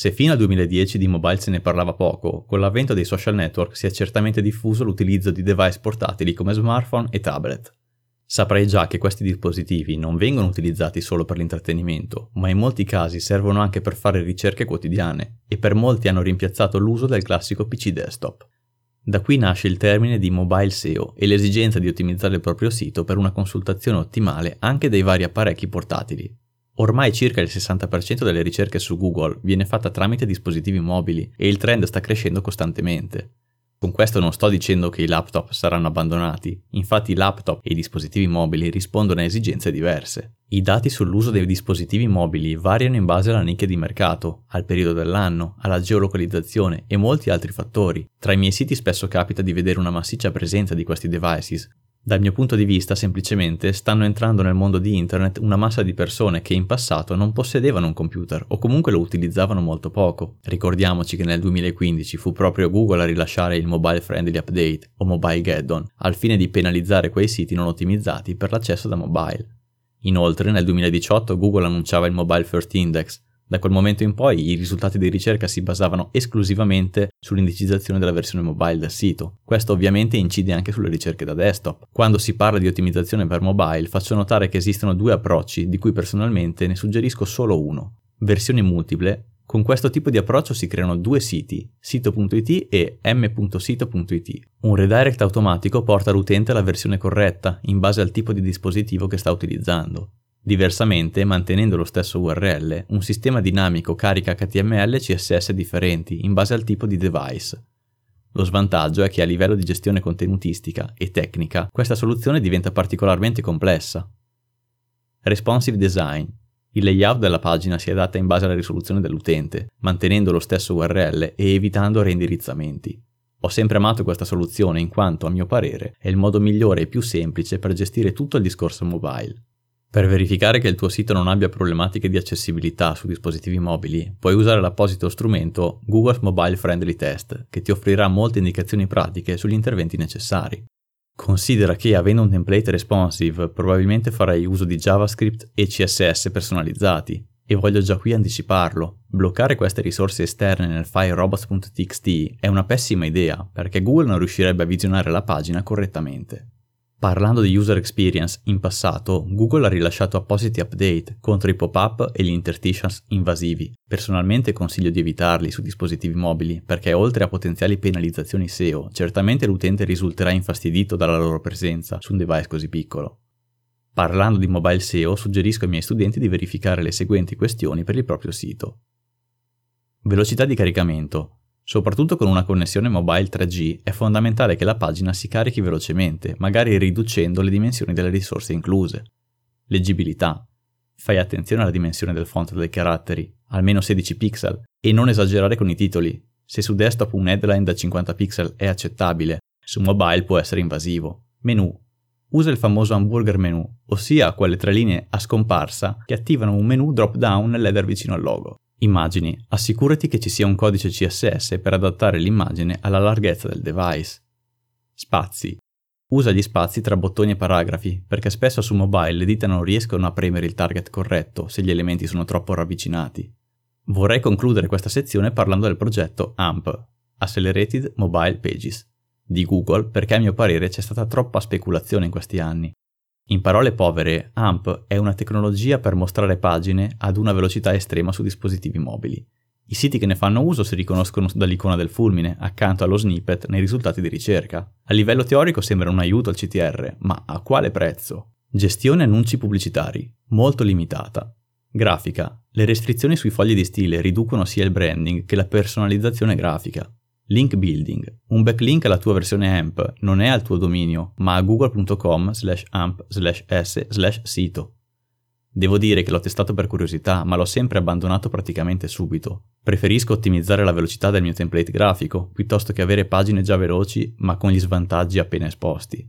Se fino al 2010 di mobile se ne parlava poco, con l'avvento dei social network si è certamente diffuso l'utilizzo di device portatili come smartphone e tablet. Saprai già che questi dispositivi non vengono utilizzati solo per l'intrattenimento, ma in molti casi servono anche per fare ricerche quotidiane e per molti hanno rimpiazzato l'uso del classico PC desktop. Da qui nasce il termine di mobile SEO e l'esigenza di ottimizzare il proprio sito per una consultazione ottimale anche dei vari apparecchi portatili. Ormai circa il 60% delle ricerche su Google viene fatta tramite dispositivi mobili e il trend sta crescendo costantemente. Con questo non sto dicendo che i laptop saranno abbandonati, infatti i laptop e i dispositivi mobili rispondono a esigenze diverse. I dati sull'uso dei dispositivi mobili variano in base alla nicchia di mercato, al periodo dell'anno, alla geolocalizzazione e molti altri fattori. Tra i miei siti spesso capita di vedere una massiccia presenza di questi devices, dal mio punto di vista, semplicemente, stanno entrando nel mondo di Internet una massa di persone che in passato non possedevano un computer o comunque lo utilizzavano molto poco. Ricordiamoci che nel 2015 fu proprio Google a rilasciare il Mobile Friendly Update o Mobile Geddon al fine di penalizzare quei siti non ottimizzati per l'accesso da mobile. Inoltre, nel 2018 Google annunciava il Mobile First Index, da quel momento in poi i risultati di ricerca si basavano esclusivamente sull'indicizzazione della versione mobile del sito. Questo ovviamente incide anche sulle ricerche da desktop. Quando si parla di ottimizzazione per mobile faccio notare che esistono due approcci di cui personalmente ne suggerisco solo uno. Versioni multiple con questo tipo di approccio si creano due siti, sito.it e m.sito.it. Un redirect automatico porta l'utente alla versione corretta, in base al tipo di dispositivo che sta utilizzando. Diversamente, mantenendo lo stesso URL, un sistema dinamico carica HTML e CSS differenti in base al tipo di device. Lo svantaggio è che a livello di gestione contenutistica e tecnica questa soluzione diventa particolarmente complessa. Responsive Design. Il layout della pagina si adatta in base alla risoluzione dell'utente, mantenendo lo stesso URL e evitando reindirizzamenti. Ho sempre amato questa soluzione in quanto, a mio parere, è il modo migliore e più semplice per gestire tutto il discorso mobile. Per verificare che il tuo sito non abbia problematiche di accessibilità su dispositivi mobili, puoi usare l'apposito strumento Google Mobile Friendly Test, che ti offrirà molte indicazioni pratiche sugli interventi necessari. Considera che avendo un template responsive probabilmente farai uso di JavaScript e CSS personalizzati, e voglio già qui anticiparlo. Bloccare queste risorse esterne nel file robots.txt è una pessima idea, perché Google non riuscirebbe a visionare la pagina correttamente. Parlando di user experience, in passato Google ha rilasciato appositi update contro i pop-up e gli interstitials invasivi. Personalmente consiglio di evitarli su dispositivi mobili perché oltre a potenziali penalizzazioni SEO, certamente l'utente risulterà infastidito dalla loro presenza su un device così piccolo. Parlando di mobile SEO, suggerisco ai miei studenti di verificare le seguenti questioni per il proprio sito. Velocità di caricamento. Soprattutto con una connessione mobile 3G è fondamentale che la pagina si carichi velocemente, magari riducendo le dimensioni delle risorse incluse. Leggibilità. Fai attenzione alla dimensione del font dei caratteri, almeno 16 pixel, e non esagerare con i titoli. Se su desktop un headline da 50 pixel è accettabile, su mobile può essere invasivo. Menu. Usa il famoso hamburger menu, ossia quelle tre linee a scomparsa che attivano un menu drop down nell'header vicino al logo. Immagini. Assicurati che ci sia un codice CSS per adattare l'immagine alla larghezza del device. Spazi. Usa gli spazi tra bottoni e paragrafi, perché spesso su mobile le dita non riescono a premere il target corretto se gli elementi sono troppo ravvicinati. Vorrei concludere questa sezione parlando del progetto AMP, Accelerated Mobile Pages, di Google perché a mio parere c'è stata troppa speculazione in questi anni in parole povere, AMP è una tecnologia per mostrare pagine ad una velocità estrema su dispositivi mobili. I siti che ne fanno uso si riconoscono dall'icona del fulmine, accanto allo snippet nei risultati di ricerca. A livello teorico sembra un aiuto al CTR, ma a quale prezzo? Gestione annunci pubblicitari, molto limitata. Grafica. Le restrizioni sui fogli di stile riducono sia il branding che la personalizzazione grafica. Link building. Un backlink alla tua versione AMP non è al tuo dominio, ma a google.com slash amp slash s slash sito. Devo dire che l'ho testato per curiosità, ma l'ho sempre abbandonato praticamente subito. Preferisco ottimizzare la velocità del mio template grafico, piuttosto che avere pagine già veloci, ma con gli svantaggi appena esposti.